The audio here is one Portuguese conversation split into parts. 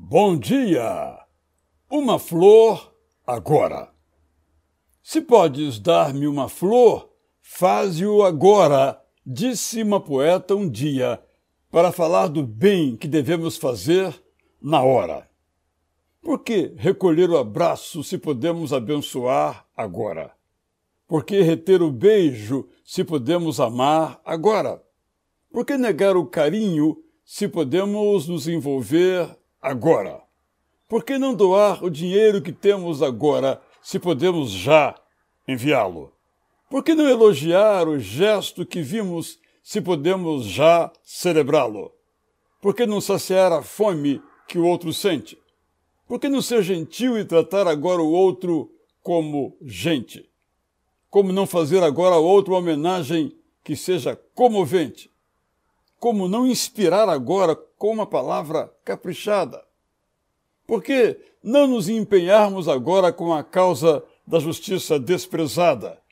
Bom dia! Uma flor agora. Se podes dar-me uma flor, faze-o agora, disse uma poeta um dia, para falar do bem que devemos fazer na hora. Por que recolher o abraço se podemos abençoar agora? Por que reter o beijo se podemos amar agora? Por que negar o carinho se podemos nos envolver agora? Por que não doar o dinheiro que temos agora se podemos já enviá-lo? Por que não elogiar o gesto que vimos se podemos já celebrá-lo? Por que não saciar a fome que o outro sente? Por que não ser gentil e tratar agora o outro como gente? Como não fazer agora ao outro uma homenagem que seja comovente? Como não inspirar agora com uma palavra caprichada? Por que não nos empenharmos agora com a causa da justiça desprezada?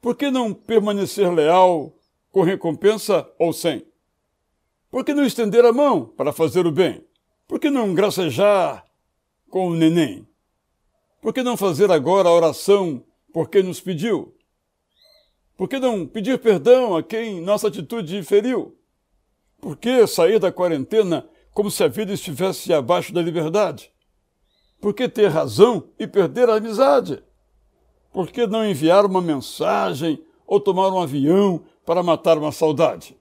Por que não permanecer leal com recompensa ou sem? Por que não estender a mão para fazer o bem? Por que não gracejar com o neném? Por que não fazer agora a oração por quem nos pediu? Por que não pedir perdão a quem nossa atitude feriu? Por que sair da quarentena como se a vida estivesse abaixo da liberdade? Por que ter razão e perder a amizade? Por que não enviar uma mensagem ou tomar um avião para matar uma saudade?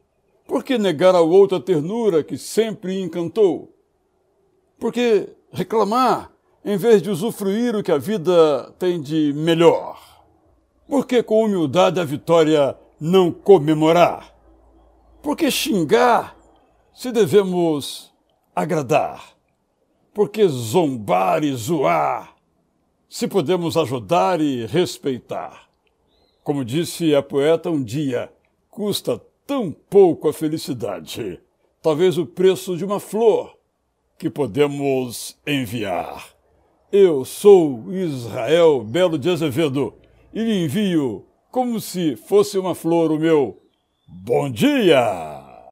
Por que negar ao outro a ternura que sempre encantou? Por que reclamar em vez de usufruir o que a vida tem de melhor? Por que com humildade a vitória não comemorar? Por que xingar se devemos agradar? Por que zombar e zoar se podemos ajudar e respeitar? Como disse a poeta um dia, custa tão pouco a felicidade, talvez o preço de uma flor que podemos enviar. Eu sou Israel Belo de Azevedo e lhe envio, como se fosse uma flor, o meu bom dia!